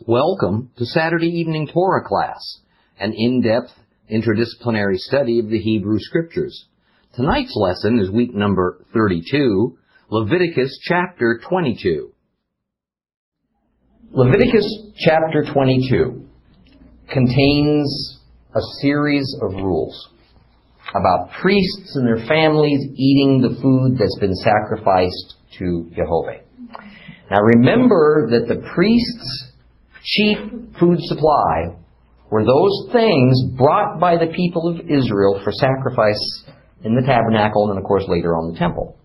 Welcome to Saturday Evening Torah class, an in-depth interdisciplinary study of the Hebrew Scriptures. Tonight's lesson is week number 32, Leviticus chapter 22. Leviticus chapter 22 contains a series of rules about priests and their families eating the food that's been sacrificed to Jehovah. Now remember that the priest's chief food supply were those things brought by the people of Israel for sacrifice in the tabernacle and of course later on the temple.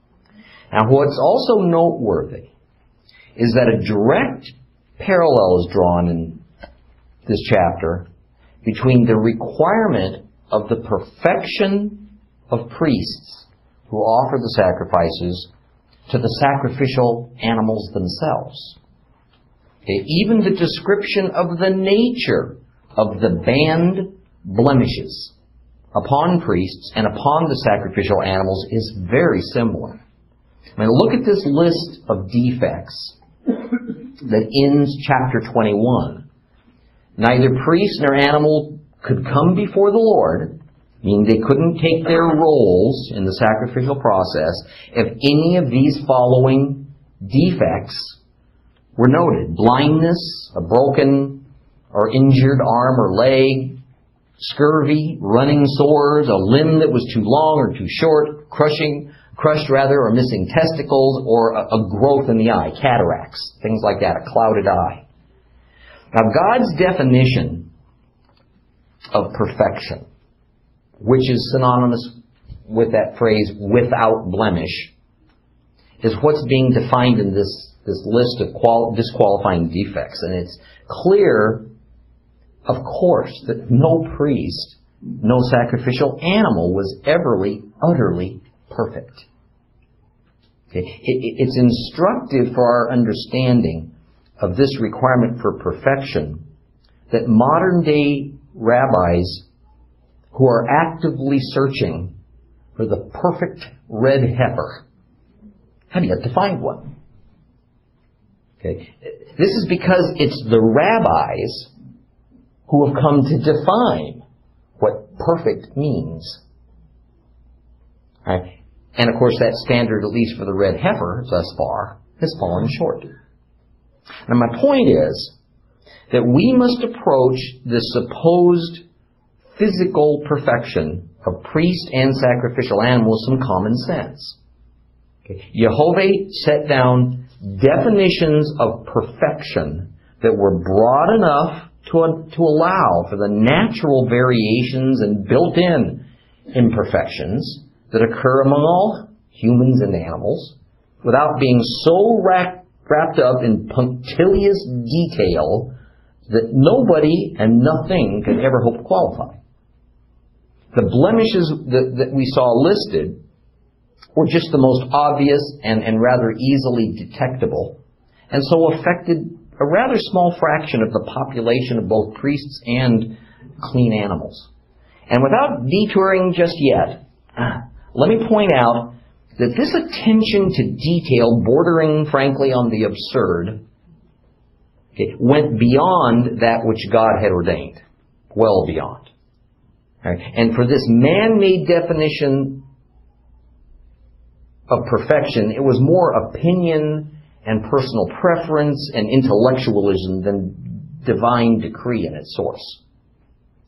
Now what's also noteworthy is that a direct parallel is drawn in this chapter between the requirement of the perfection of priests who offer the sacrifices to the sacrificial animals themselves. Even the description of the nature of the banned blemishes upon priests and upon the sacrificial animals is very similar. I mean, look at this list of defects that ends chapter 21. Neither priest nor animal could come before the Lord, meaning they couldn't take their roles in the sacrificial process, if any of these following defects were noted. Blindness, a broken or injured arm or leg, scurvy, running sores, a limb that was too long or too short, crushing, crushed rather, or missing testicles, or a, a growth in the eye, cataracts, things like that, a clouded eye. Now God's definition of perfection, which is synonymous with that phrase, without blemish, is what's being defined in this, this list of qual- disqualifying defects. And it's clear, of course, that no priest, no sacrificial animal was everly, utterly perfect. Okay. It, it, it's instructive for our understanding of this requirement for perfection that modern day rabbis who are actively searching for the perfect red heifer have yet to find one. Okay. This is because it's the rabbis who have come to define what perfect means. Right? And of course that standard, at least for the red heifer thus far, has fallen short. Now my point is that we must approach the supposed physical perfection of priest and sacrificial animals with some common sense. Okay. Jehovah set down definitions of perfection that were broad enough to, to allow for the natural variations and built-in imperfections that occur among all humans and animals without being so wrapped, wrapped up in punctilious detail that nobody and nothing could ever hope to qualify. The blemishes that, that we saw listed were just the most obvious and, and rather easily detectable, and so affected a rather small fraction of the population of both priests and clean animals. And without detouring just yet, let me point out that this attention to detail, bordering frankly on the absurd, went beyond that which God had ordained. Well beyond. Right? And for this man-made definition of perfection, it was more opinion and personal preference and intellectualism than divine decree in its source.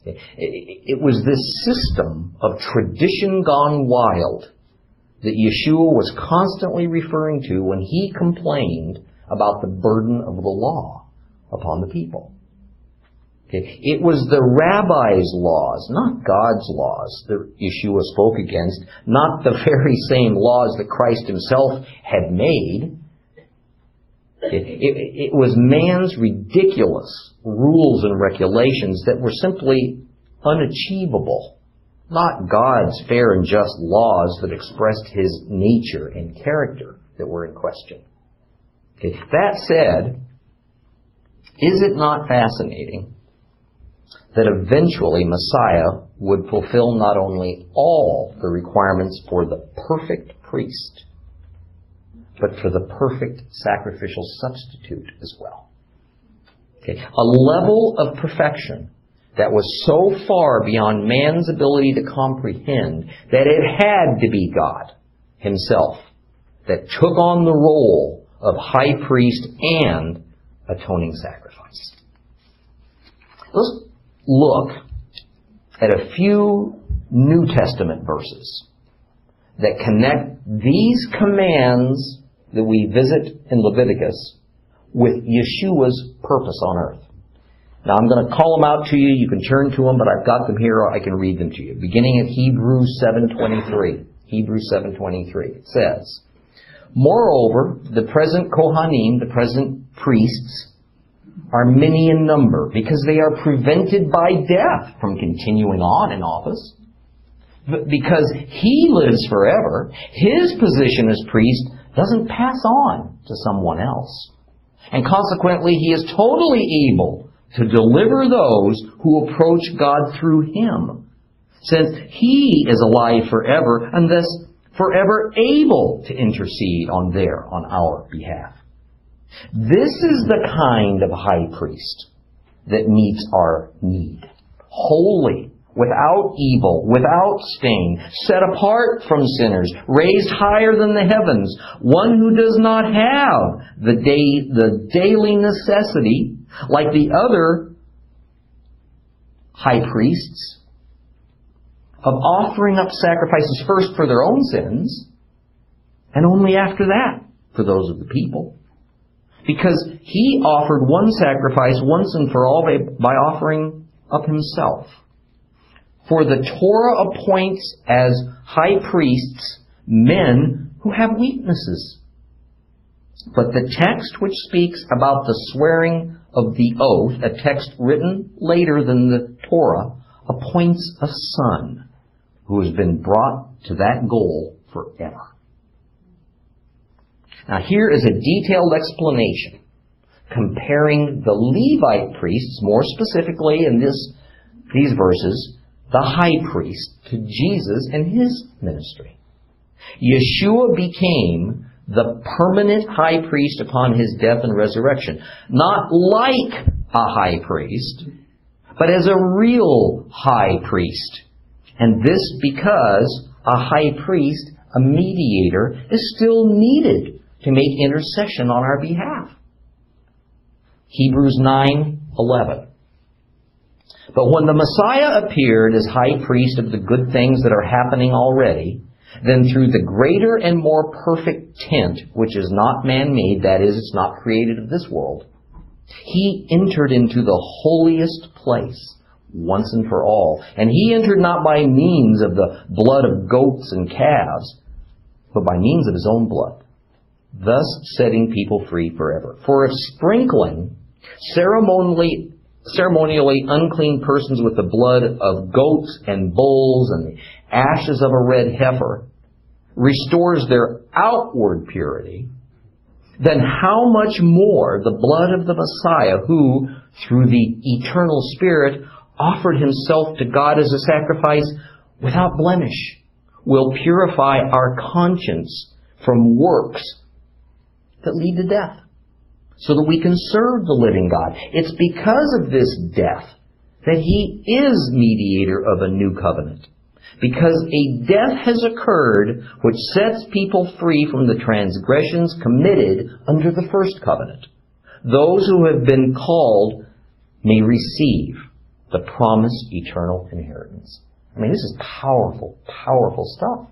It was this system of tradition gone wild that Yeshua was constantly referring to when he complained about the burden of the law upon the people. It was the rabbi's laws, not God's laws, that Yeshua spoke against, not the very same laws that Christ himself had made. It, it, it, was man's ridiculous rules and regulations that were simply unachievable, not God's fair and just laws that expressed his nature and character that were in question. Okay. That said, is it not fascinating that eventually Messiah would fulfill not only all the requirements for the perfect priest, but for the perfect sacrificial substitute as well. Okay. A level of perfection that was so far beyond man's ability to comprehend that it had to be God Himself that took on the role of high priest and atoning sacrifice. Let's look at a few New Testament verses that connect these commands that we visit in Leviticus with Yeshua's purpose on earth. Now I'm going to call them out to you. You can turn to them, but I've got them here. I can read them to you. Beginning at Hebrews 7:23. Hebrews 7:23. It says, "Moreover, the present Kohanim, the present priests, are many in number because they are prevented by death from continuing on in office. Because he lives forever, his position as priest doesn't pass on to someone else. And consequently, he is totally able to deliver those who approach God through him, since he is alive forever and thus forever able to intercede on their, on our behalf. This is the kind of high priest that meets our need. Holy, without evil, without stain, set apart from sinners, raised higher than the heavens, one who does not have the, day, the daily necessity like the other high priests of offering up sacrifices first for their own sins and only after that for those of the people. Because he offered one sacrifice once and for all by offering up himself. For the Torah appoints as high priests men who have weaknesses. But the text which speaks about the swearing of the oath, a text written later than the Torah, appoints a son who has been brought to that goal forever. Now here is a detailed explanation comparing the Levite priests, more specifically in this, these verses, the high priest to Jesus and his ministry. Yeshua became the permanent high priest upon his death and resurrection. Not like a high priest, but as a real high priest. And this because a high priest, a mediator, is still needed to make intercession on our behalf. Hebrews 9:11. But when the Messiah appeared as high priest of the good things that are happening already, then through the greater and more perfect tent, which is not man-made, that is, it's not created of this world, he entered into the holiest place once and for all. And he entered not by means of the blood of goats and calves, but by means of his own blood thus setting people free forever. For if sprinkling ceremonially, ceremonially unclean persons with the blood of goats and bulls and the ashes of a red heifer restores their outward purity, then how much more the blood of the Messiah, who, through the eternal Spirit, offered himself to God as a sacrifice without blemish, will purify our conscience from works that lead to death so that we can serve the living God. It's because of this death that he is mediator of a new covenant. Because a death has occurred which sets people free from the transgressions committed under the first covenant. Those who have been called may receive the promised eternal inheritance. I mean, this is powerful, powerful stuff.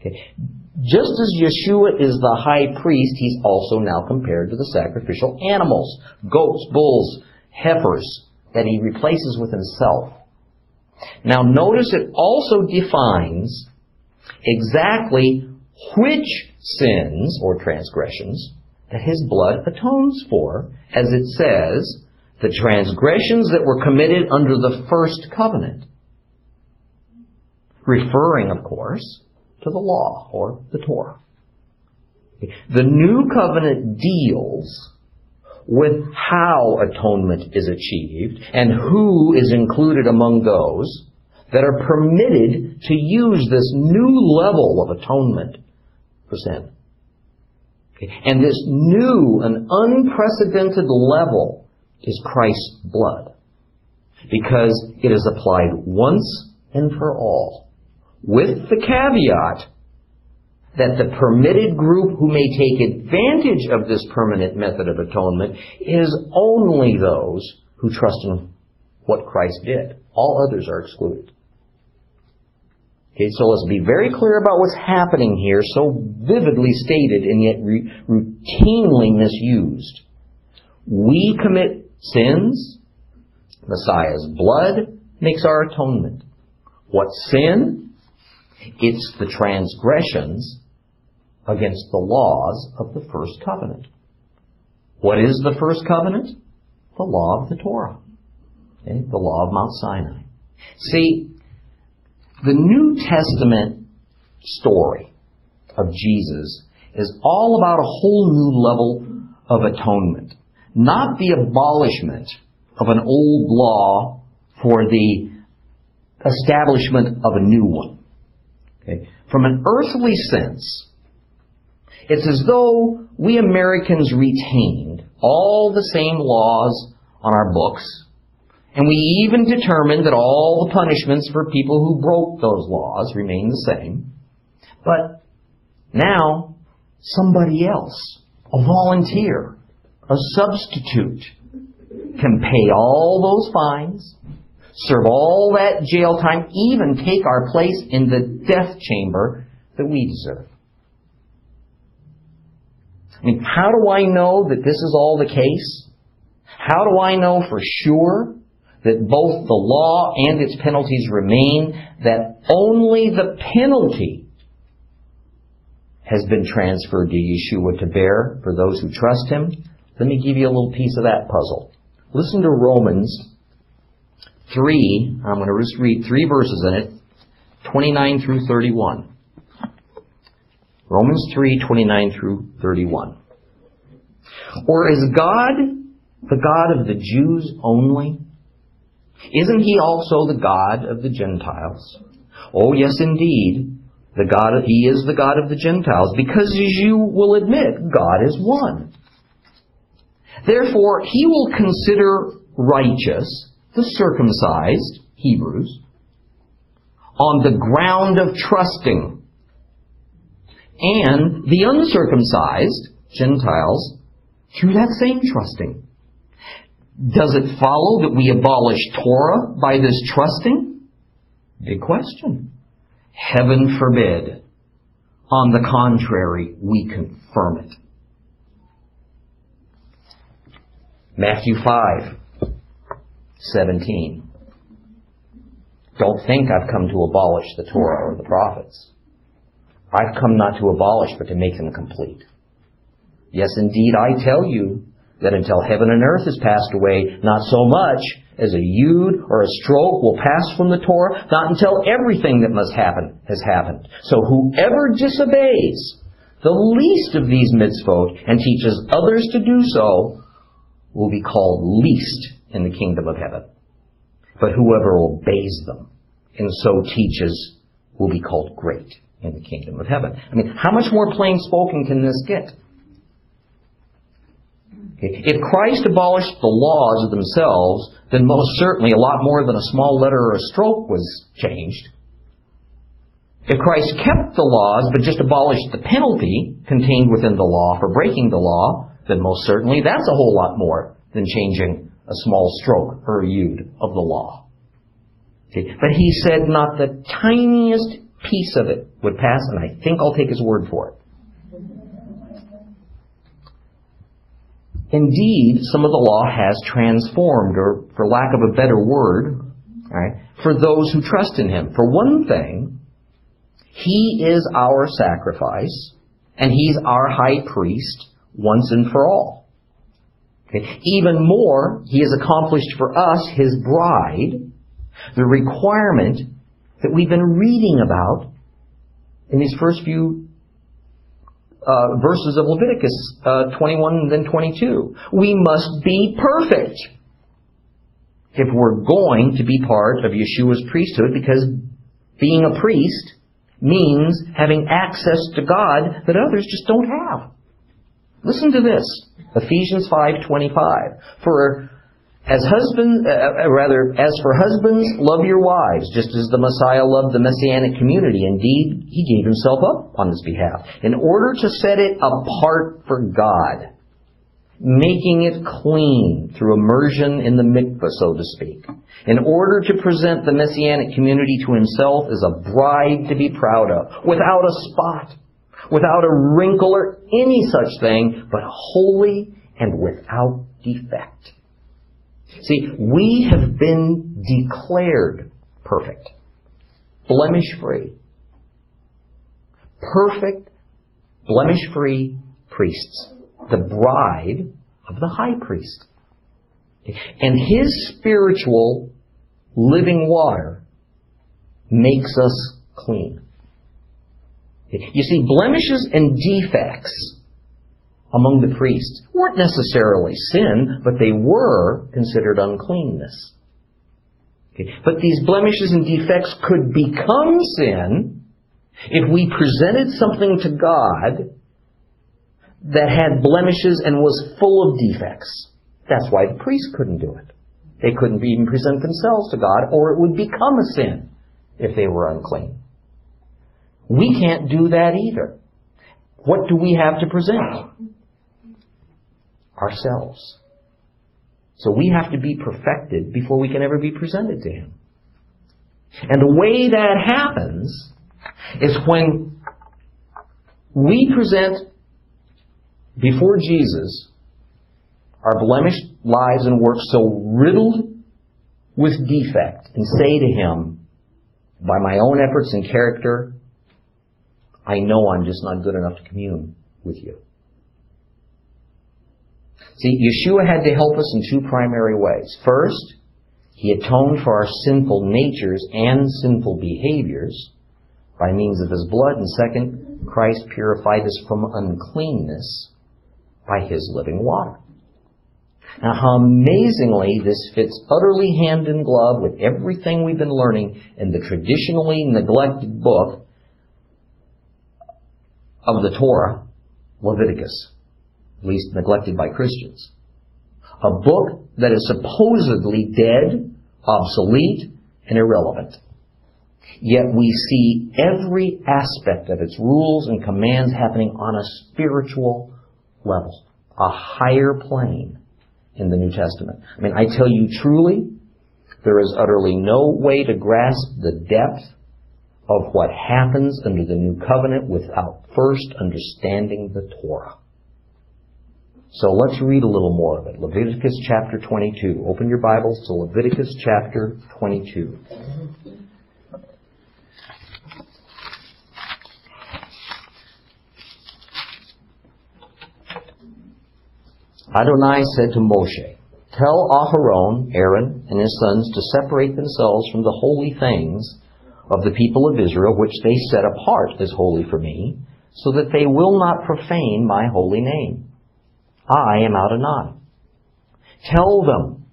Okay. Just as Yeshua is the high priest, he's also now compared to the sacrificial animals, goats, bulls, heifers, that he replaces with himself. Now notice it also defines exactly which sins or transgressions that his blood atones for, as it says, the transgressions that were committed under the first covenant. Referring, of course, to the law or the Torah. The new covenant deals with how atonement is achieved and who is included among those that are permitted to use this new level of atonement for sin. And this new and unprecedented level is Christ's blood because it is applied once and for all, with the caveat that the permitted group who may take advantage of this permanent method of atonement is only those who trust in what Christ did. All others are excluded. Okay, so let's be very clear about what's happening here, so vividly stated and yet re- routinely misused. We commit sins. Messiah's blood makes our atonement. What sin? It's the transgressions against the laws of the first covenant. What is the first covenant? The law of the Torah. Okay? The law of Mount Sinai. See, the New Testament story of Jesus is all about a whole new level of atonement. Not the abolishment of an old law for the establishment of a new one. Okay? From an earthly sense, it's as though we Americans retained all the same laws on our books, and we even determined that all the punishments for people who broke those laws remain the same. But now, somebody else, a volunteer, a substitute, can pay all those fines, serve all that jail time, even take our place in the death chamber that we deserve. I mean, how do I know that this is all the case? How do I know for sure that both the law and its penalties remain, that only the penalty has been transferred to Yeshua to bear for those who trust Him? Let me give you a little piece of that puzzle. Listen to Romans 3. I'm going to just read three verses in it, 29 through 31. Romans 3, 29 through 31. Or is God the God of the Jews only? Isn't he also the God of the Gentiles? Oh, yes, indeed. The God, he is the God of the Gentiles, because as you will admit, God is one. Therefore, he will consider righteous the circumcised, Hebrews, on the ground of trusting and the uncircumcised, Gentiles, through that same trusting. Does it follow that we abolish Torah by this trusting? Big question. Heaven forbid. On the contrary, we confirm it. Matthew 5, 17. Don't think I've come to abolish the Torah or the prophets. I've come not to abolish, but to make them complete. Yes, indeed, I tell you that until heaven and earth has passed away, not so much as a yud or a stroke will pass from the Torah, not until everything that must happen has happened. So whoever disobeys the least of these mitzvot and teaches others to do so will be called least in the kingdom of heaven. But whoever obeys them and so teaches will be called great in the kingdom of heaven. I mean, how much more plain spoken can this get? If Christ abolished the laws themselves, then most certainly a lot more than a small letter or a stroke was changed. If Christ kept the laws but just abolished the penalty contained within the law for breaking the law, then most certainly that's a whole lot more than changing a small stroke a yud of the law. Okay. But he said not the tiniest piece of it would pass, and I think I'll take his word for it. Indeed, some of the law has transformed, or for lack of a better word, right, for those who trust in him. For one thing, he is our sacrifice, and he's our high priest once and for all. Okay. Even more, he has accomplished for us, his bride, the requirement that we've been reading about in these first few uh, verses of Leviticus uh, 21 and then 22. We must be perfect if we're going to be part of Yeshua's priesthood because being a priest means having access to God that others just don't have. Listen to this. Ephesians 5:25. For As husband, uh, uh, rather, as for husbands, love your wives, just as the Messiah loved the Messianic community. Indeed, he gave himself up on its behalf, in order to set it apart for God, making it clean through immersion in the mikvah, so to speak, in order to present the Messianic community to himself as a bride to be proud of, without a spot, without a wrinkle or any such thing, but holy and without defect. See, we have been declared perfect, blemish free. Perfect, blemish free priests. The bride of the high priest. And his spiritual living water makes us clean. You see, blemishes and defects among the priests weren't necessarily sin, but they were considered uncleanness. But these blemishes and defects could become sin if we presented something to God that had blemishes and was full of defects. That's why the priests couldn't do it. They couldn't even present themselves to God, or it would become a sin if they were unclean. We can't do that either. What do we have to present? ourselves. So we have to be perfected before we can ever be presented to Him. And the way that happens is when we present before Jesus our blemished lives and works so riddled with defect and say to Him, by my own efforts and character, I know I'm just not good enough to commune with you. See, Yeshua had to help us in two primary ways. First, he atoned for our sinful natures and sinful behaviors by means of his blood. And second, Christ purified us from uncleanness by his living water. Now, how amazingly this fits utterly hand in glove with everything we've been learning in the traditionally neglected book of the Torah, Leviticus at least neglected by Christians. A book that is supposedly dead, obsolete, and irrelevant. Yet we see every aspect of its rules and commands happening on a spiritual level, a higher plane in the New Testament. I mean, I tell you truly, there is utterly no way to grasp the depth of what happens under the new covenant without first understanding the Torah. So let's read a little more of it. Leviticus chapter 22. Open your Bibles to Leviticus chapter 22. Adonai said to Moshe, Tell Aharon, Aaron, and his sons to separate themselves from the holy things of the people of Israel, which they set apart as holy for me, so that they will not profane my holy name. I am Adonai. Tell them,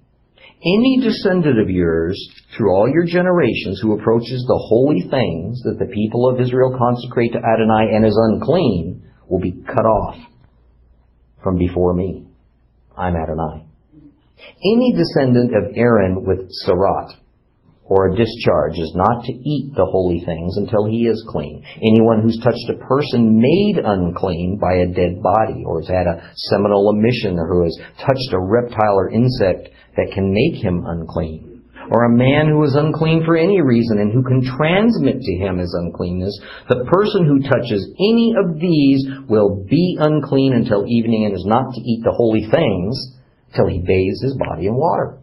any descendant of yours through all your generations who approaches the holy things that the people of Israel consecrate to Adonai and is unclean will be cut off from before me. I'm Adonai. Any descendant of Aaron with tzara'at, or a discharge is not to eat the holy things until he is clean. Anyone who's touched a person made unclean by a dead body, or has had a seminal emission, or who has touched a reptile or insect that can make him unclean, or a man who is unclean for any reason and who can transmit to him his uncleanness, the person who touches any of these will be unclean until evening and is not to eat the holy things till he bathes his body in water.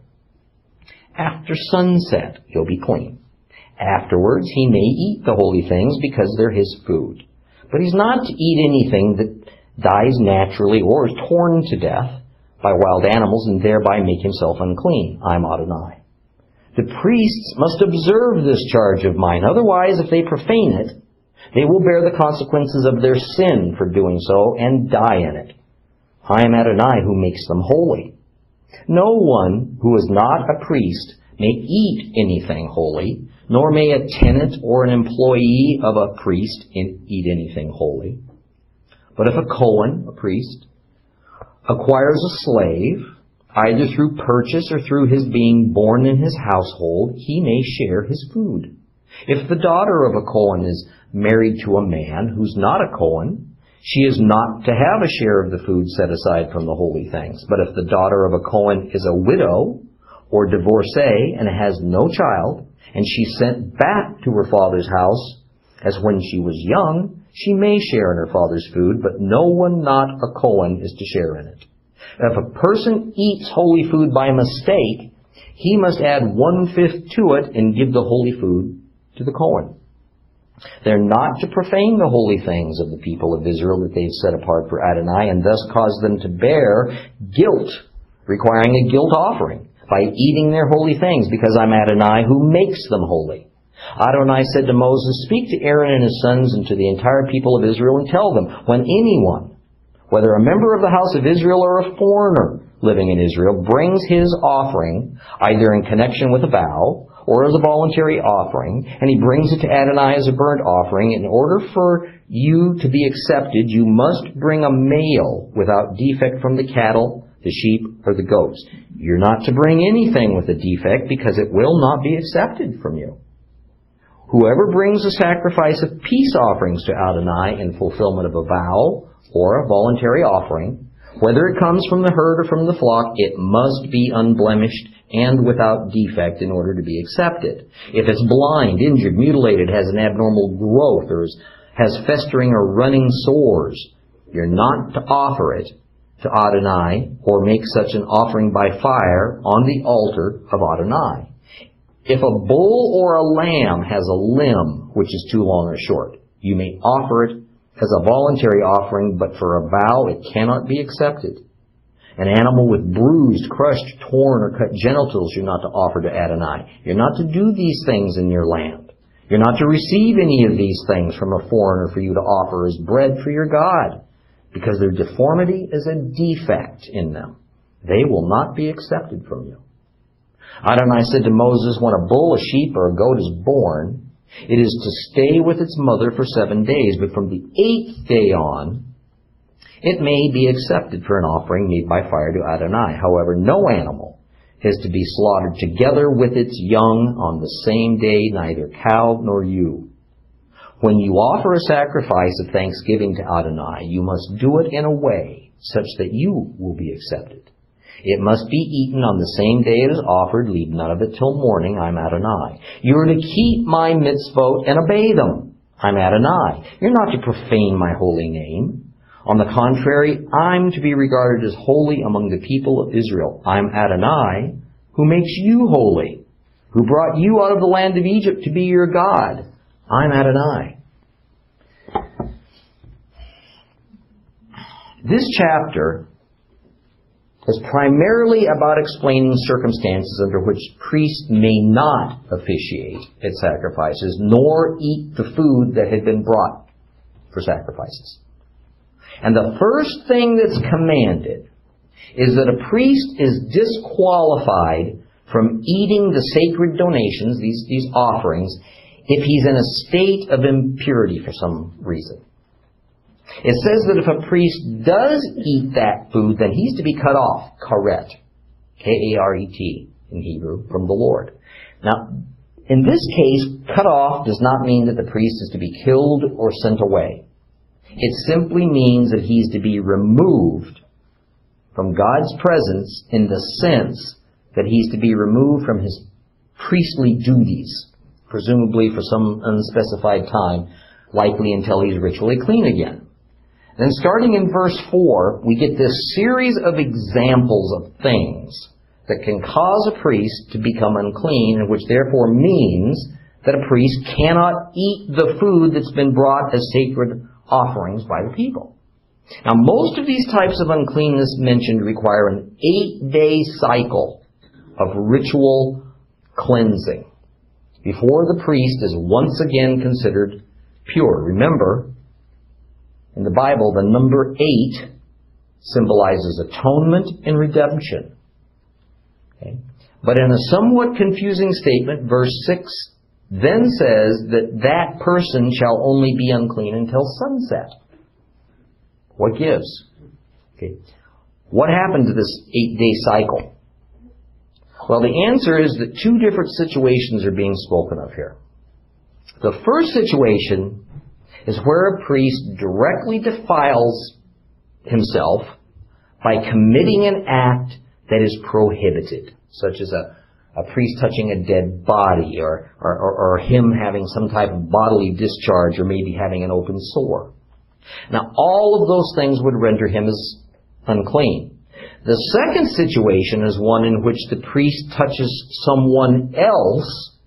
After sunset, he'll be clean. Afterwards, he may eat the holy things because they're his food. But he's not to eat anything that dies naturally or is torn to death by wild animals and thereby make himself unclean. I'm Adonai. The priests must observe this charge of mine. Otherwise, if they profane it, they will bear the consequences of their sin for doing so and die in it. I am Adonai who makes them holy. No one who is not a priest may eat anything holy, nor may a tenant or an employee of a priest eat anything holy. But if a Cohen, a priest, acquires a slave, either through purchase or through his being born in his household, he may share his food. If the daughter of a Cohen is married to a man who's not a Cohen, she is not to have a share of the food set aside from the holy things. But if the daughter of a Cohen is a widow or divorcee and has no child, and she's sent back to her father's house as when she was young, she may share in her father's food, but no one not a Cohen is to share in it. If a person eats holy food by mistake, he must add one-fifth to it and give the holy food to the Cohen. They're not to profane the holy things of the people of Israel that they've set apart for Adonai and thus cause them to bear guilt, requiring a guilt offering by eating their holy things because I'm Adonai who makes them holy. Adonai said to Moses, Speak to Aaron and his sons and to the entire people of Israel and tell them, when anyone, whether a member of the house of Israel or a foreigner living in Israel, brings his offering, either in connection with a vow or as a voluntary offering, and he brings it to Adonai as a burnt offering, in order for you to be accepted, you must bring a male without defect from the cattle, the sheep, or the goats. You're not to bring anything with a defect because it will not be accepted from you. Whoever brings a sacrifice of peace offerings to Adonai in fulfillment of a vow or a voluntary offering, whether it comes from the herd or from the flock, it must be unblemished and without defect in order to be accepted. If it's blind, injured, mutilated, has an abnormal growth, or has festering or running sores, you're not to offer it to Adonai or make such an offering by fire on the altar of Adonai. If a bull or a lamb has a limb which is too long or short, you may offer it as a voluntary offering, but for a vow it cannot be accepted. An animal with bruised, crushed, torn, or cut genitals you're not to offer to Adonai. You're not to do these things in your land. You're not to receive any of these things from a foreigner for you to offer as bread for your God, because their deformity is a defect in them. They will not be accepted from you. Adonai said to Moses, When a bull, a sheep, or a goat is born, it is to stay with its mother for seven days, but from the eighth day on, it may be accepted for an offering made by fire to Adonai. However, no animal is to be slaughtered together with its young on the same day, neither cow nor ewe. When you offer a sacrifice of thanksgiving to Adonai, you must do it in a way such that you will be accepted. It must be eaten on the same day it is offered. Leave none of it till morning. I'm Adonai. You are to keep my mitzvot and obey them. I'm Adonai. You're not to profane my holy name. On the contrary, I'm to be regarded as holy among the people of Israel. I'm Adonai, who makes you holy, who brought you out of the land of Egypt to be your God. I'm Adonai. This chapter is primarily about explaining circumstances under which priests may not officiate at sacrifices, nor eat the food that had been brought for sacrifices. And the first thing that's commanded is that a priest is disqualified from eating the sacred donations, these, these offerings, if he's in a state of impurity for some reason. It says that if a priest does eat that food, then he's to be cut off, karet, K-A-R-E-T in Hebrew, from the Lord. Now, in this case, cut off does not mean that the priest is to be killed or sent away. It simply means that he's to be removed from God's presence in the sense that he's to be removed from his priestly duties, presumably for some unspecified time, likely until he's ritually clean again. Then starting in verse 4, we get this series of examples of things that can cause a priest to become unclean, and which therefore means that a priest cannot eat the food that's been brought as sacred offerings by the people. Now, most of these types of uncleanness mentioned require an eight-day cycle of ritual cleansing before the priest is once again considered pure. Remember, in the Bible, the number eight symbolizes atonement and redemption. Okay? But in a somewhat confusing statement, verse 6 then says that that person shall only be unclean until sunset. What gives? Okay. What happened to this eight day cycle? Well, the answer is that two different situations are being spoken of here. The first situation is where a priest directly defiles himself by committing an act that is prohibited, such as a, a priest touching a dead body or, or, or, or him having some type of bodily discharge or maybe having an open sore. Now, all of those things would render him as unclean. The second situation is one in which the priest touches someone else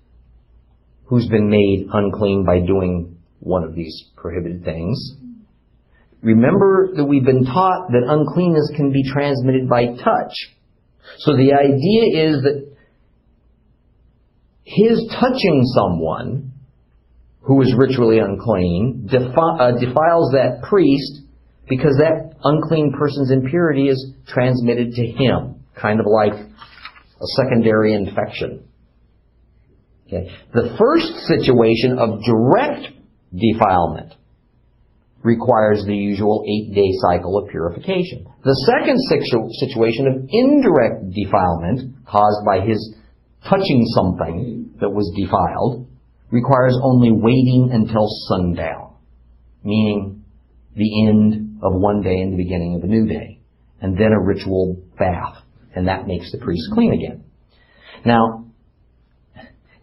who's been made unclean by doing one of these prohibited things. Remember that we've been taught that uncleanness can be transmitted by touch. So the idea is that his touching someone who is ritually unclean defi- uh, defiles that priest because that unclean person's impurity is transmitted to him, kind of like a secondary infection. Okay. The first situation of direct defilement requires the usual eight-day cycle of purification. The second situ- situation of indirect defilement caused by his touching something that was defiled requires only waiting until sundown, meaning the end of one day and the beginning of a new day, and then a ritual bath, and that makes the priest clean again. Now,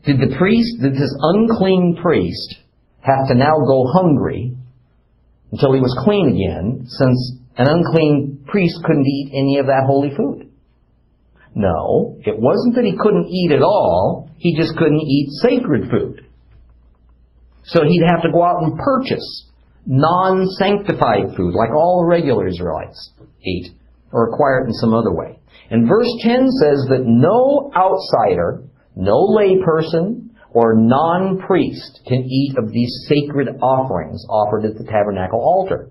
did the priest, did this unclean priest have to now go hungry until he was clean again, since an unclean priest couldn't eat any of that holy food? No, it wasn't that he couldn't eat at all, he just couldn't eat sacred food. So he'd have to go out and purchase non-sanctified food, like all regular Israelites ate, or acquire it in some other way. And verse 10 says that no outsider, no layperson, or non-priest can eat of these sacred offerings offered at the tabernacle altar.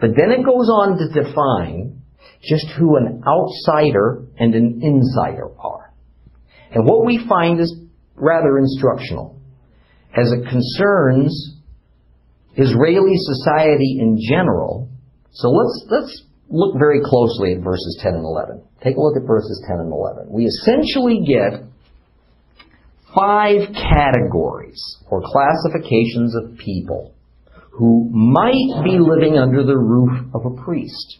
But then it goes on to define just who an outsider and an insider are. And what we find is rather instructional as it concerns Israeli society in general. So let's, let's look very closely at verses 10 and 11. Take a look at verses 10 and 11. We essentially get five categories or classifications of people who might be living under the roof of a priest.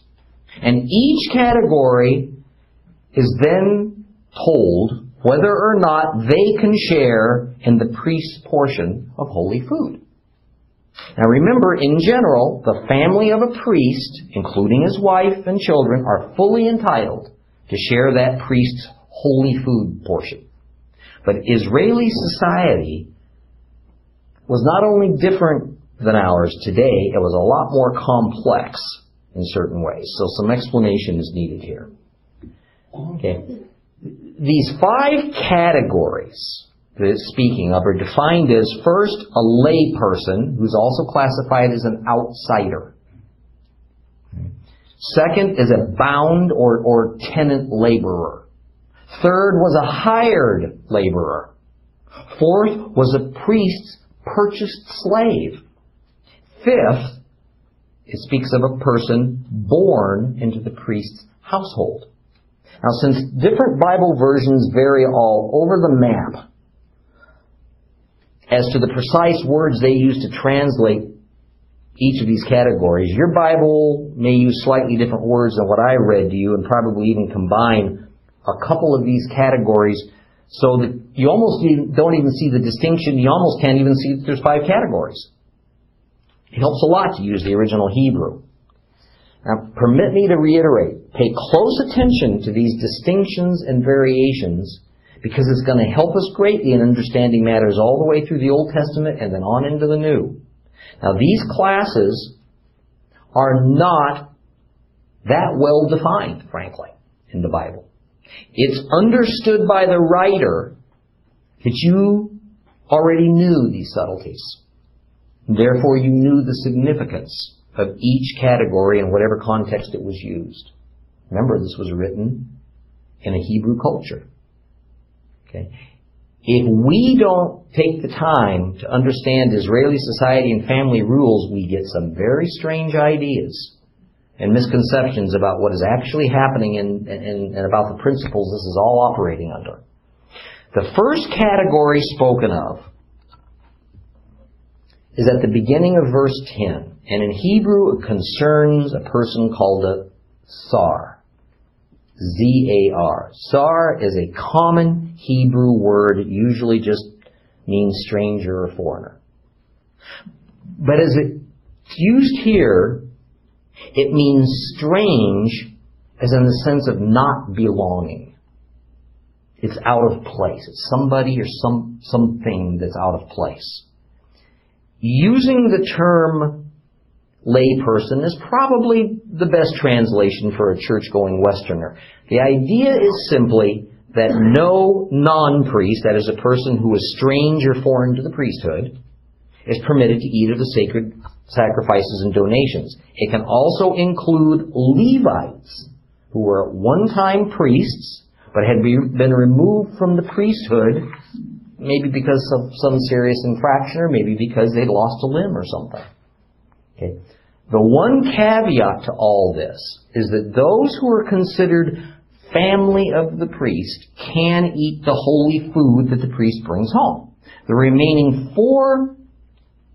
And each category is then told whether or not they can share in the priest's portion of holy food. Now remember, in general, the family of a priest, including his wife and children, are fully entitled to share that priest's holy food portion. But Israeli society was not only different than ours today, it was a lot more complex in certain ways. So some explanation is needed here. Okay. These five categories that speaking of are defined as first a lay person who's also classified as an outsider. Second is a bound or, or tenant laborer. Third was a hired laborer. Fourth was a priest's purchased slave. Fifth, it speaks of a person born into the priest's household. Now, since different Bible versions vary all over the map as to the precise words they use to translate each of these categories, your Bible may use slightly different words than what I read to you and probably even combine a couple of these categories so that you almost don't even see the distinction. You almost can't even see that there's five categories. It helps a lot to use the original Hebrew. Now, permit me to reiterate, pay close attention to these distinctions and variations because it's going to help us greatly in understanding matters all the way through the Old Testament and then on into the New. Now, these classes are not that well defined, frankly, in the Bible. It's understood by the writer that you already knew these subtleties. Therefore, you knew the significance of each category in whatever context it was used. Remember, this was written in a Hebrew culture. Okay? If we don't take the time to understand Israeli society and family rules, we get some very strange ideas and misconceptions about what is actually happening and, and, and about the principles this is all operating under. The first category spoken of is at the beginning of verse 10. And in Hebrew, it concerns a person called a Zar. Z-A-R. Zar is a common Hebrew word. It usually just means stranger or foreigner. But as it's used here, it means strange as in the sense of not belonging. It's out of place. It's somebody or some, something that's out of place. Using the term layperson is probably the best translation for a church-going Westerner. The idea is simply that no non-priest, that is a person who is strange or foreign to the priesthood, is permitted to eat of the sacred sacrifices and donations. It can also include Levites, who were at one time priests, but had been removed from the priesthood, maybe because of some serious infraction, or maybe because they'd lost a limb or something. Okay. The one caveat to all this is that those who are considered family of the priest can eat the holy food that the priest brings home. The remaining four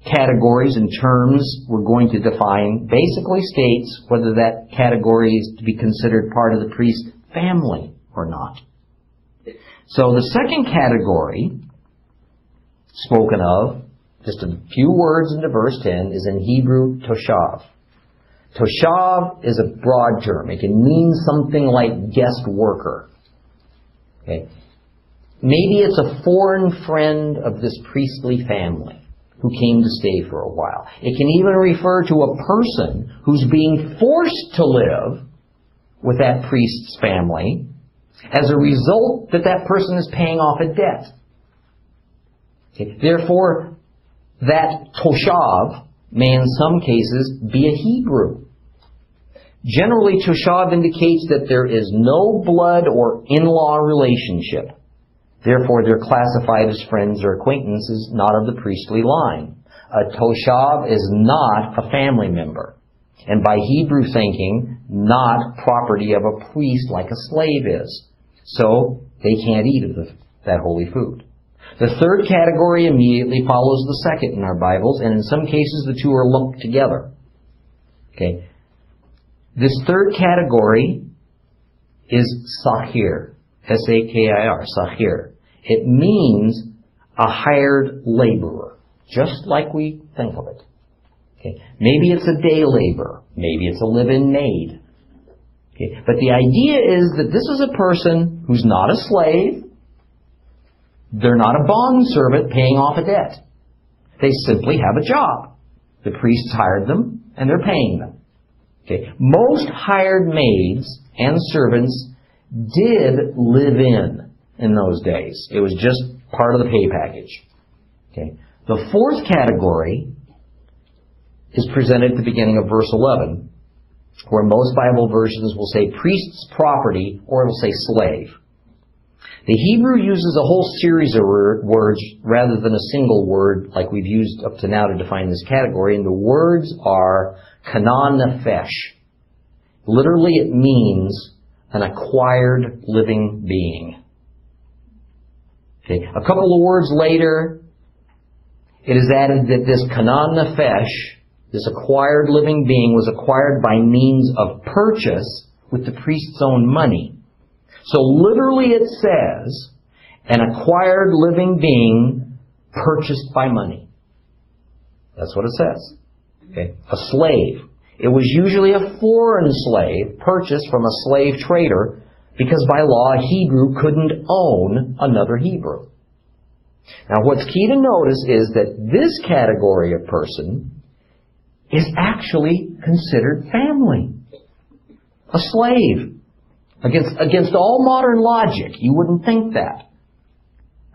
categories and terms we're going to define basically states whether that category is to be considered part of the priest's family or not. So the second category spoken of, just a few words into verse 10, is in Hebrew toshav. Toshav is a broad term. It can mean something like guest worker. Okay. Maybe it's a foreign friend of this priestly family who came to stay for a while. It can even refer to a person who's being forced to live with that priest's family as a result that that person is paying off a debt. Okay. Therefore, that toshav may in some cases be a Hebrew. Generally, toshav indicates that there is no blood or in-law relationship Therefore, they're classified as friends or acquaintances, not of the priestly line. A toshav is not a family member. And by Hebrew thinking, not property of a priest like a slave is. So, they can't eat of the, that holy food. The third category immediately follows the second in our Bibles, and in some cases the two are lumped together. Okay. This third category is sakir. S-A-K-I-R, sakir. It means a hired laborer, just like we think of it. Okay. Maybe it's a day laborer. Maybe it's a live-in maid. Okay. But the idea is that this is a person who's not a slave. They're not a bond servant paying off a debt. They simply have a job. The priests hired them, and they're paying them. Okay. Most hired maids and servants did live in in those days. It was just part of the pay package. Okay. The fourth category is presented at the beginning of verse 11, where most Bible versions will say priest's property or it will say slave. The Hebrew uses a whole series of words rather than a single word like we've used up to now to define this category, and the words are kinyan nefesh. Literally, it means an acquired living being. Okay. A couple of words later, it is added that this kinyan nefesh, this acquired living being, was acquired by means of purchase with the priest's own money. So literally it says, an acquired living being purchased by money. That's what it says. Okay. A slave. It was usually a foreign slave purchased from a slave trader because by law, a Hebrew couldn't own another Hebrew. Now, what's key to notice is that this category of person is actually considered family. A slave. Against, against all modern logic, you wouldn't think that.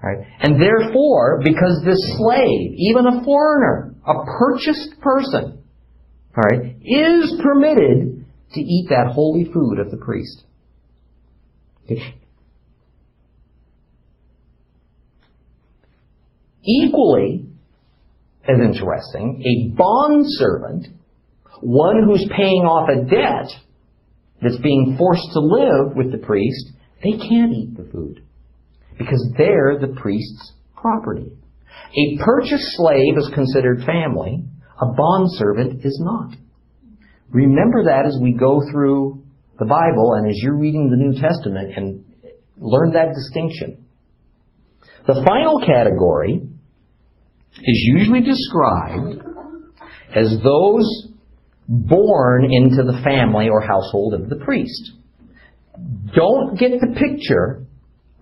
Right? And therefore, because this slave, even a foreigner, a purchased person, is permitted to eat that holy food of the priest. Equally as interesting, a bond servant one who's paying off a debt that's being forced to live with the priest, they can't eat the food because they're the priest's property. A purchased slave is considered family. A bondservant is not. Remember that as we go through the Bible and as you're reading the New Testament and learn that distinction. The final category is usually described as those born into the family or household of the priest. Don't get the picture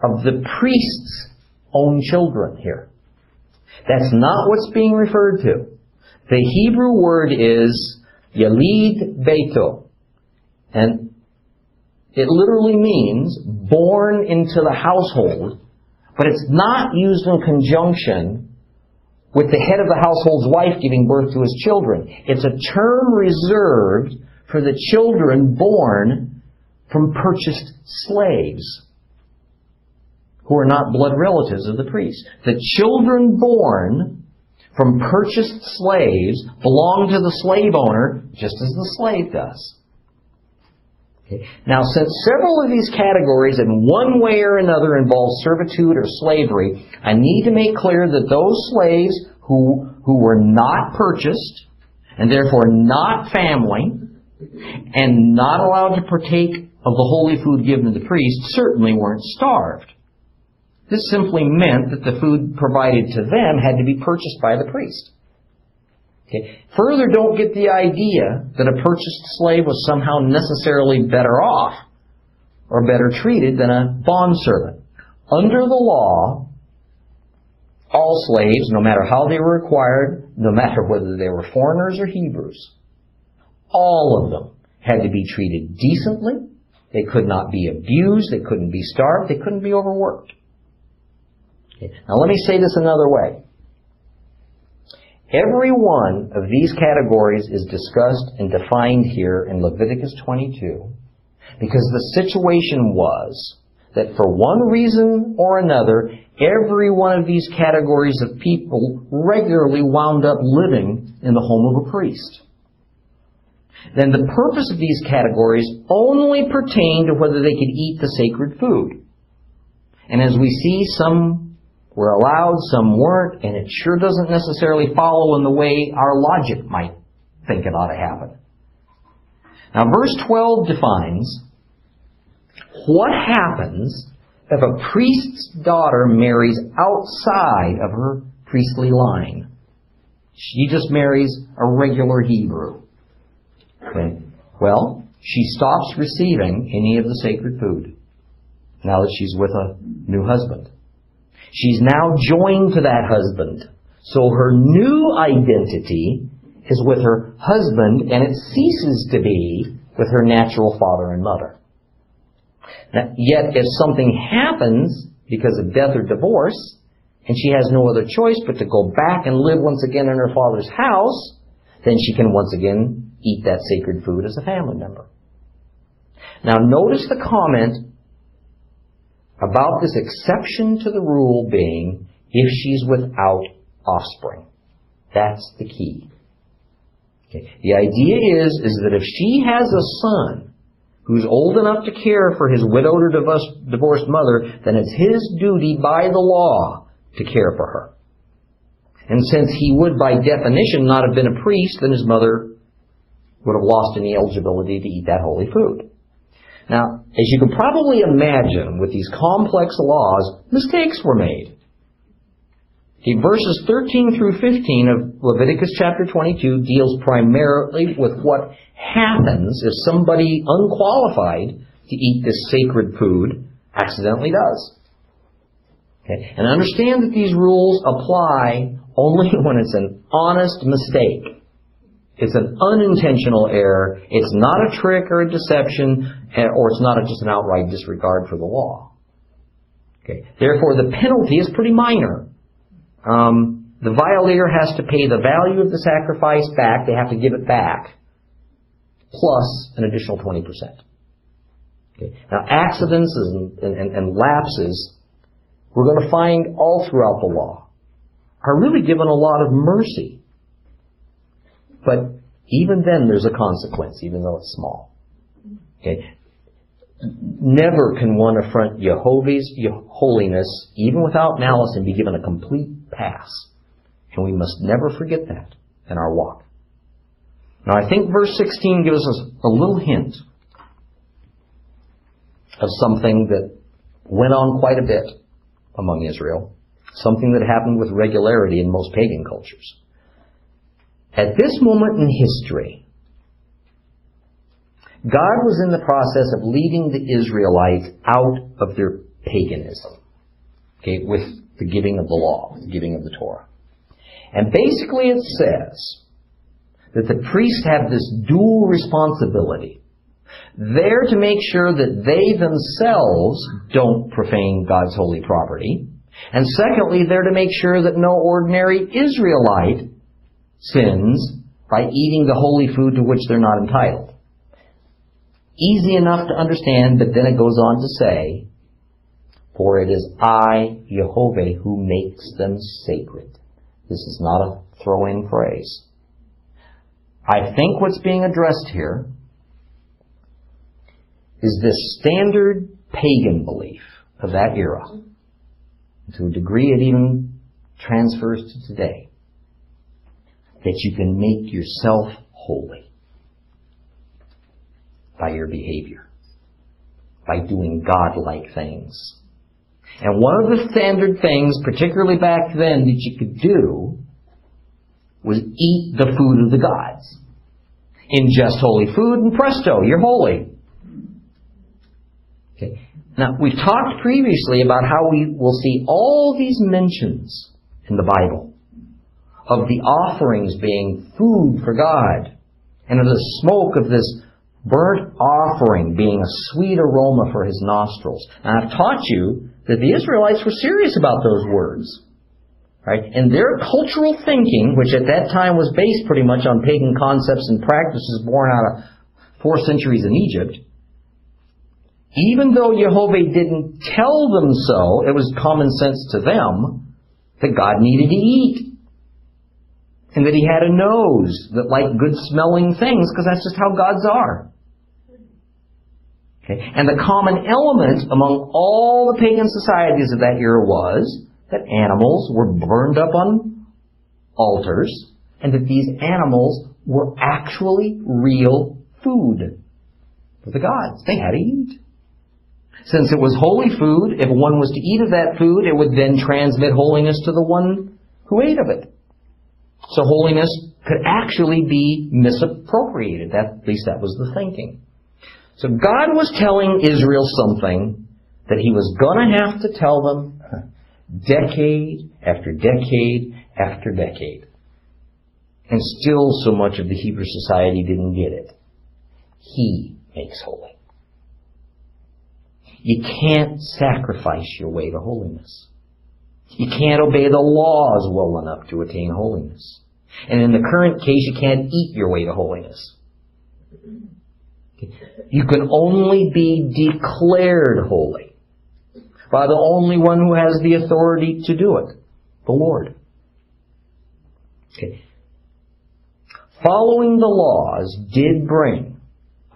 of the priest's own children here. That's not what's being referred to. The Hebrew word is Yalid Beito. And it literally means born into the household, but it's not used in conjunction with the head of the household's wife giving birth to his children. It's a term reserved for the children born from purchased slaves who are not blood relatives of the priest. The children born from purchased slaves belong to the slave owner just as the slave does. Okay. Now, since several of these categories in one way or another involve servitude or slavery, I need to make clear that those slaves who, who were not purchased, and therefore not family, and not allowed to partake of the holy food given to the priest, certainly weren't starved. This simply meant that the food provided to them had to be purchased by the priest. Okay. Further, don't get the idea that a purchased slave was somehow necessarily better off or better treated than a bondservant. Under the law, all slaves, no matter how they were acquired, no matter whether they were foreigners or Hebrews, all of them had to be treated decently. They could not be abused. They couldn't be starved. They couldn't be overworked. Okay. Now let me say this another way. Every one of these categories is discussed and defined here in Leviticus 22 because the situation was that for one reason or another, every one of these categories of people regularly wound up living in the home of a priest. Then the purpose of these categories only pertained to whether they could eat the sacred food. And as we see, some were allowed, some weren't, and it sure doesn't necessarily follow in the way our logic might think it ought to happen. Now, verse 12 defines what happens if a priest's daughter marries outside of her priestly line? She just marries a regular Hebrew. Okay. Well, she stops receiving any of the sacred food now that she's with a new husband. She's now joined to that husband. So her new identity is with her husband and it ceases to be with her natural father and mother. Now, yet if something happens because of death or divorce, and she has no other choice but to go back and live once again in her father's house, then she can once again eat that sacred food as a family member. Now notice the comment about this exception to the rule being if she's without offspring. That's the key. Okay. The idea is, is that if she has a son who's old enough to care for his widowed or divorced mother, then it's his duty by the law to care for her. And since he would by definition not have been a priest, then his mother would have lost any eligibility to eat that holy food. Now, as you can probably imagine, with these complex laws, mistakes were made. Okay, verses 13 through 15 of Leviticus chapter 22 deals primarily with what happens if somebody unqualified to eat this sacred food accidentally does. Okay? And understand that these rules apply only when it's an honest mistake. It's an unintentional error. It's not a trick or a deception, eh, or it's not just an outright disregard for the law. Okay. Therefore, the penalty is pretty minor. Um, the violator has to pay the value of the sacrifice back. They have to give it back, plus an additional 20%. Okay. Now, accidents and, and, and lapses, we're going to find all throughout the law, are really given a lot of mercy. But even then there's a consequence, even though it's small. Okay? Never can one affront Jehovah's holiness, even without malice, and be given a complete pass. And we must never forget that in our walk. Now I think verse 16 gives us a little hint of something that went on quite a bit among Israel, something that happened with regularity in most pagan cultures. At this moment in history, God was in the process of leading the Israelites out of their paganism, okay, with the giving of the law, the giving of the Torah. And basically it says that the priests have this dual responsibility. They're to make sure that they themselves don't profane God's holy property. And secondly, they're to make sure that no ordinary Israelite sins by eating the holy food to which they're not entitled. Easy enough to understand, but then it goes on to say, For it is I, Jehovah, who makes them sacred. This is not a throw-in phrase. I think what's being addressed here is this standard pagan belief of that era. To a degree it even transfers to today. That you can make yourself holy by your behavior, by doing godlike things. And one of the standard things, particularly back then, that you could do was eat the food of the gods. Ingest holy food and presto, you're holy. Okay. Now, we've talked previously about how we will see all these mentions in the Bible of the offerings being food for God and of the smoke of this burnt offering being a sweet aroma for his nostrils. I've taught you that the Israelites were serious about those words. Right? And their cultural thinking, which at that time was based pretty much on pagan concepts and practices born out of four centuries in Egypt, even though Jehovah didn't tell them so, it was common sense to them that God needed to eat. And that he had a nose that liked good smelling things, because that's just how gods are. Okay? And the common element among all the pagan societies of that era was that animals were burned up on altars and that these animals were actually real food for the gods. They had to eat. Since it was holy food, if one was to eat of that food, it would then transmit holiness to the one who ate of it. So holiness could actually be misappropriated. That, at least that was the thinking. So God was telling Israel something that he was going to have to tell them decade after decade after decade. And still so much of the Hebrew society didn't get it. He makes holy. You can't sacrifice your way to holiness. You can't obey the laws well enough to attain holiness. And in the current case, you can't eat your way to holiness. You can only be declared holy by the only one who has the authority to do it, the Lord. Okay. Following the laws did bring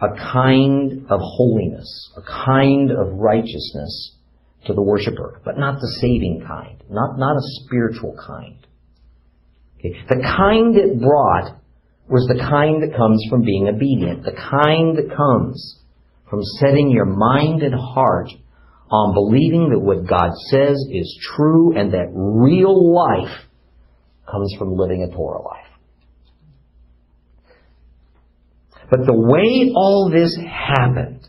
a kind of holiness, a kind of righteousness to the worshiper, but not the saving kind, not, not a spiritual kind. Okay. The kind it brought was the kind that comes from being obedient, the kind that comes from setting your mind and heart on believing that what God says is true and that real life comes from living a Torah life. But the way all this happened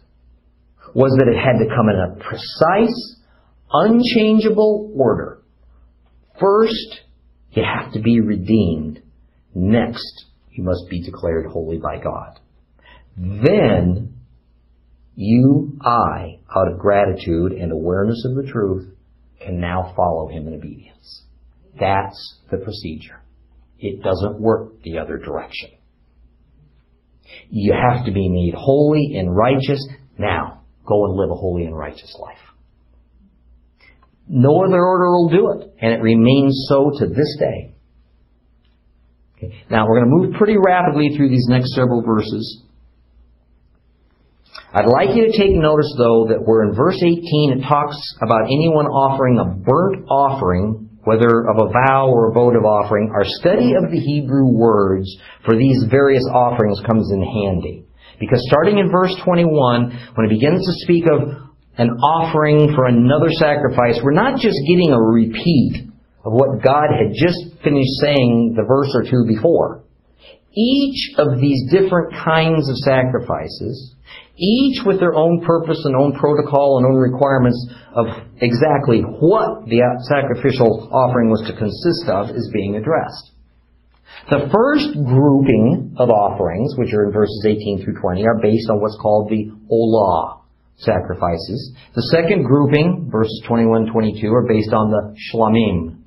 was that it had to come in a precise, unchangeable order. First, you have to be redeemed. Next, you must be declared holy by God. Then, you, I, out of gratitude and awareness of the truth, can now follow him in obedience. That's the procedure. It doesn't work the other direction. You have to be made holy and righteous. Now, go and live a holy and righteous life. No other order will do it, and it remains so to this day. Okay. Now we're going to move pretty rapidly through these next several verses. I'd like you to take notice, though, that where in verse 18 it talks about anyone offering a burnt offering, whether of a vow or a votive offering, our study of the Hebrew words for these various offerings comes in handy. Because starting in verse 21, when it begins to speak of an offering for another sacrifice, we're not just getting a repeat of what God had just finished saying the verse or two before. Each of these different kinds of sacrifices each with their own purpose and own protocol and own requirements of exactly what the sacrificial offering was to consist of is being addressed. The first grouping of offerings, which are in verses 18 through 20, are based on what's called the Olah sacrifices. The second grouping, verses 21 and 22, are based on the Shlamim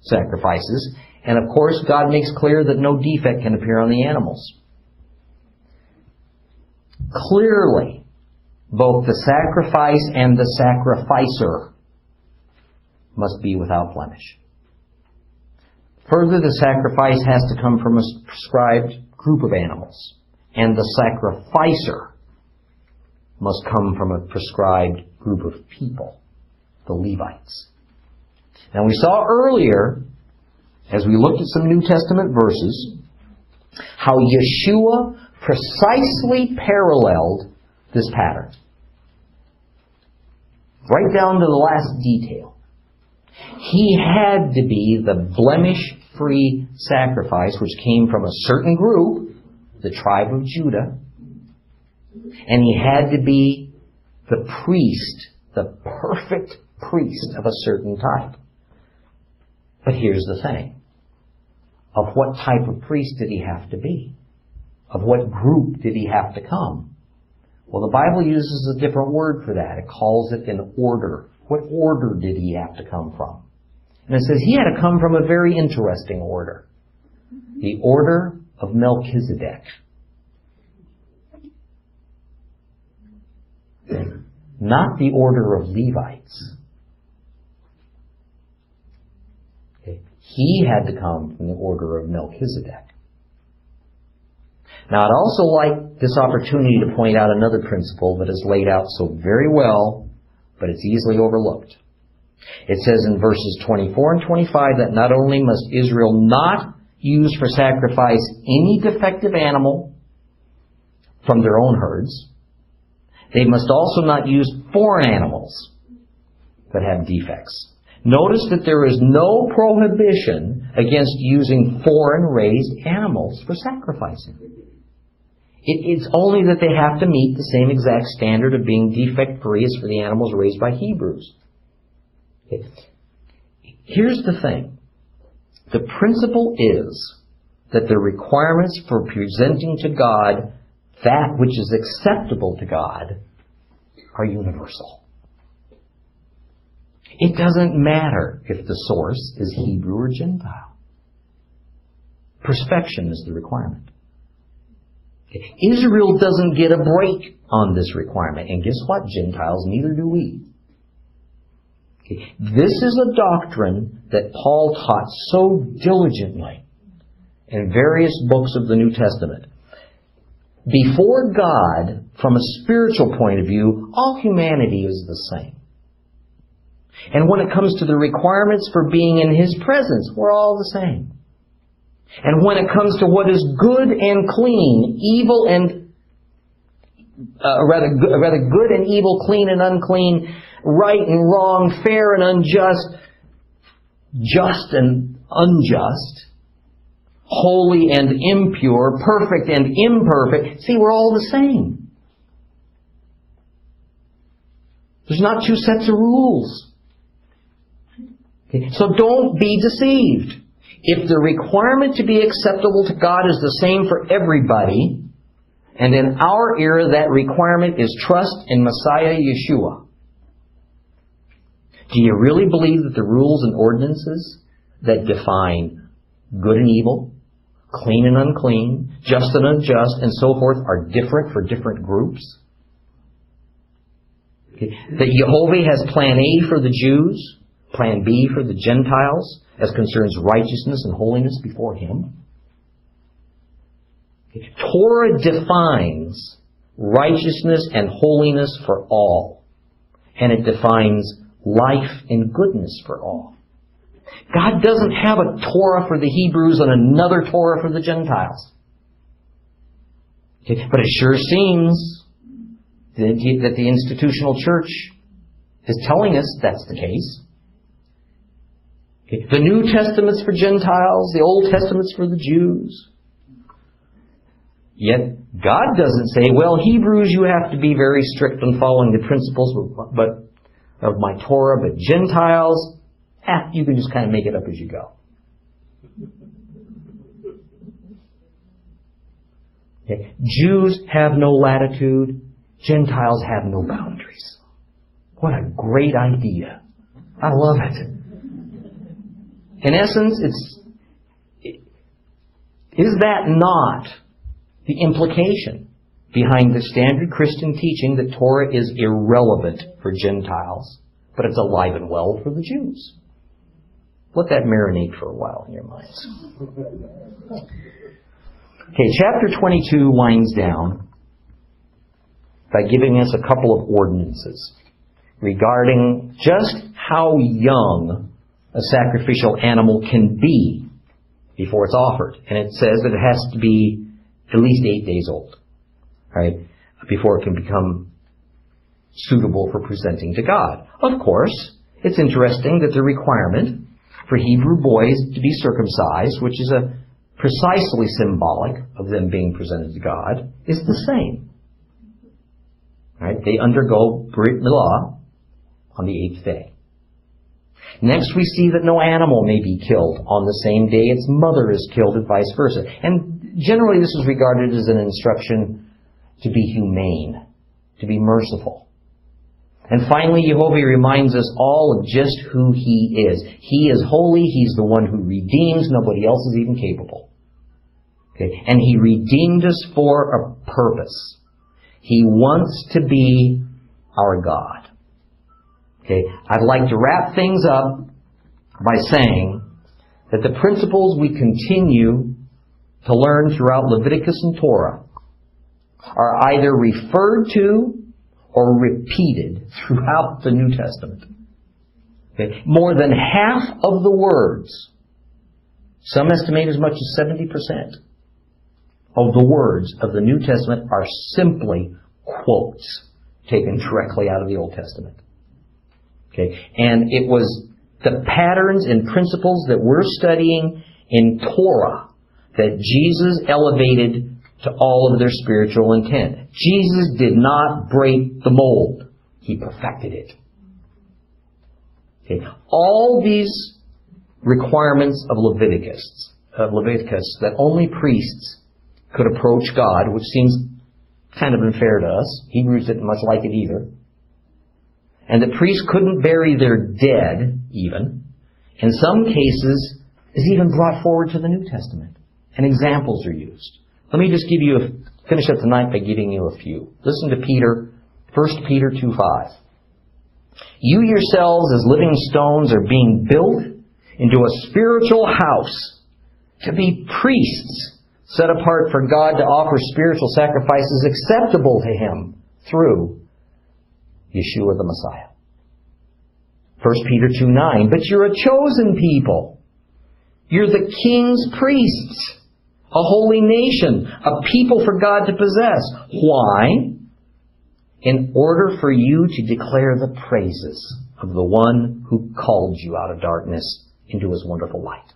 sacrifices. And of course, God makes clear that no defect can appear on the animals. Clearly, both the sacrifice and the sacrificer must be without blemish. Further, the sacrifice has to come from a prescribed group of animals, and the sacrificer must come from a prescribed group of people, the Levites. Now, we saw earlier, as we looked at some New Testament verses, how Yeshua precisely paralleled this pattern. Right down to the last detail. He had to be the blemish free sacrifice which came from a certain group, the tribe of Judah, and he had to be the priest, the perfect priest of a certain type. But here's the thing. Of what type of priest did he have to be? Of what group did he have to come? Well, the Bible uses a different word for that. It calls it an order. What order did he have to come from? And it says he had to come from a very interesting order. The order of Melchizedek. Not the order of Levites. He had to come from the order of Melchizedek. Now, I'd also like this opportunity to point out another principle that is laid out so very well, but it's easily overlooked. It says in verses 24 and 25 that not only must Israel not use for sacrifice any defective animal from their own herds, they must also not use foreign animals that have defects. Notice that there is no prohibition against using foreign raised animals for sacrificing. It, it's only that they have to meet the same exact standard of being defect free as for the animals raised by Hebrews. Okay. Here's the thing. The principle is that the requirements for presenting to God that which is acceptable to God are universal. It doesn't matter if the source is Hebrew or Gentile. Perfection is the requirement. Israel doesn't get a break on this requirement. And guess what, Gentiles? Neither do we. This is a doctrine that Paul taught so diligently in various books of the New Testament. Before God, from a spiritual point of view, all humanity is the same. And when it comes to the requirements for being in His presence, we're all the same. And when it comes to what is good and clean, evil and uh, rather rather good and evil, clean and unclean, right and wrong, fair and unjust, just and unjust, holy and impure, perfect and imperfect. See, we're all the same. There's not two sets of rules. Okay? So don't be deceived. If the requirement to be acceptable to God is the same for everybody, and in our era that requirement is trust in Messiah Yeshua, do you really believe that the rules and ordinances that define good and evil, clean and unclean, just and unjust, and so forth are different for different groups? Okay. That Jehovah has plan A for the Jews, plan B for the Gentiles, as concerns righteousness and holiness before Him? Torah defines righteousness and holiness for all, and it defines life and goodness for all. God doesn't have a Torah for the Hebrews and another Torah for the Gentiles. But it sure seems that the institutional church is telling us that's the case. The New Testament's for Gentiles, the Old Testament's for the Jews. Yet God doesn't say, well, Hebrews, you have to be very strict on following the principles but of my Torah, but Gentiles, eh, you can just kind of make it up as you go. Okay. Jews have no latitude. Gentiles have no boundaries. What a great idea. I love it. In essence, it's, is that not the implication behind the standard Christian teaching that Torah is irrelevant for Gentiles, but it's alive and well for the Jews? Let that marinate for a while in your minds. Okay, chapter 22 winds down by giving us a couple of ordinances regarding just how young a sacrificial animal can be before it's offered. And it says that it has to be at least eight days old, right, before it can become suitable for presenting to God. Of course, it's interesting that the requirement for Hebrew boys to be circumcised, which is a precisely symbolic of them being presented to God, is the same. Right? They undergo Brit Milah on the eighth day. Next, we see that no animal may be killed on the same day its mother is killed, and vice versa. And generally, this is regarded as an instruction to be humane, to be merciful. And finally, Jehovah reminds us all of just who He is. He is holy. He's the one who redeems. Nobody else is even capable. Okay? And He redeemed us for a purpose. He wants to be our God. Okay? I'd like to wrap things up by saying that the principles we continue to learn throughout Leviticus and Torah are either referred to or repeated throughout the New Testament. Okay? More than half of the words, some estimate as much as 70%, of the words of the New Testament are simply quotes taken directly out of the Old Testament. Okay? And it was the patterns and principles that we're studying in Torah that Jesus elevated to all of their spiritual intent. Jesus did not break the mold. He perfected it. Okay. All these requirements of Leviticus, of Leviticus, that only priests could approach God, which seems kind of unfair to us. Hebrews didn't much like it either. And the priests couldn't bury their dead, even. In some cases, is even brought forward to the New Testament. And examples are used. Let me just give you a, finish up tonight by giving you a few. Listen to Peter, 1 Peter 2 5. You yourselves as living stones are being built into a spiritual house to be priests set apart for God to offer spiritual sacrifices acceptable to Him through Yeshua the Messiah. 1 Peter 2 9. But you're a chosen people. You're the king's priests a holy nation, a people for God to possess. Why? In order for you to declare the praises of the one who called you out of darkness into his wonderful light.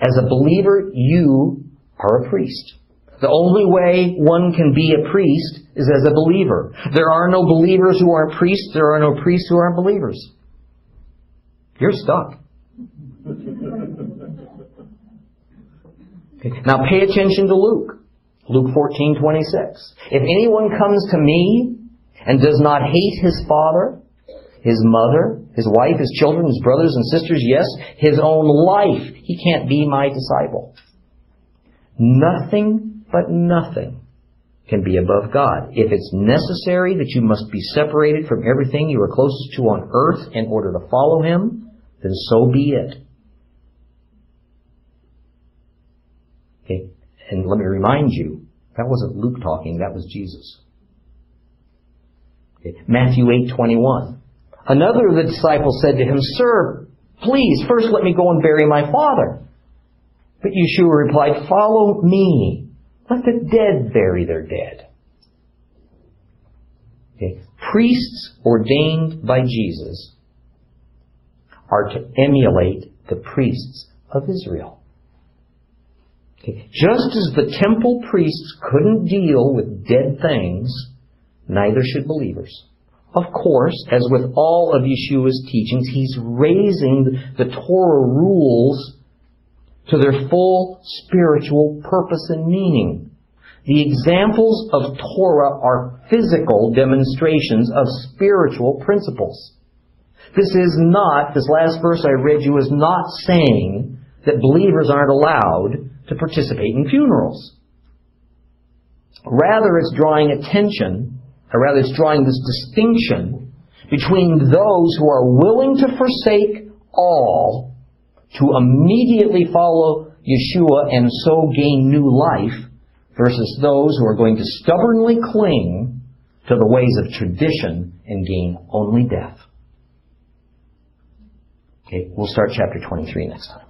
As a believer, you are a priest. The only way one can be a priest is as a believer. There are no believers who aren't priests. There are no priests who aren't believers. You're stuck. Now pay attention to Luke. Luke 14:26. If anyone comes to me and does not hate his father, his mother, his wife, his children, his brothers and sisters, yes, his own life, he can't be my disciple. Nothing but nothing can be above God. If it's necessary that you must be separated from everything you are closest to on earth in order to follow him, then so be it. Okay? And let me remind you, that wasn't Luke talking, that was Jesus. Okay. Matthew 8:21. Another of the disciples said to him, "Sir, please first let me go and bury my father." But Yeshua replied, "Follow me. Let the dead bury their dead." Okay. Priests ordained by Jesus are to emulate the priests of Israel. Just as the temple priests couldn't deal with dead things, neither should believers. Of course, as with all of Yeshua's teachings, he's raising the Torah rules to their full spiritual purpose and meaning. The examples of Torah are physical demonstrations of spiritual principles. This is not, this last verse I read you is not saying that believers aren't allowed to participate in funerals. Rather, it's drawing attention, or rather, it's drawing this distinction between those who are willing to forsake all to immediately follow Yeshua and so gain new life versus those who are going to stubbornly cling to the ways of tradition and gain only death. Okay, we'll start chapter 23 next time.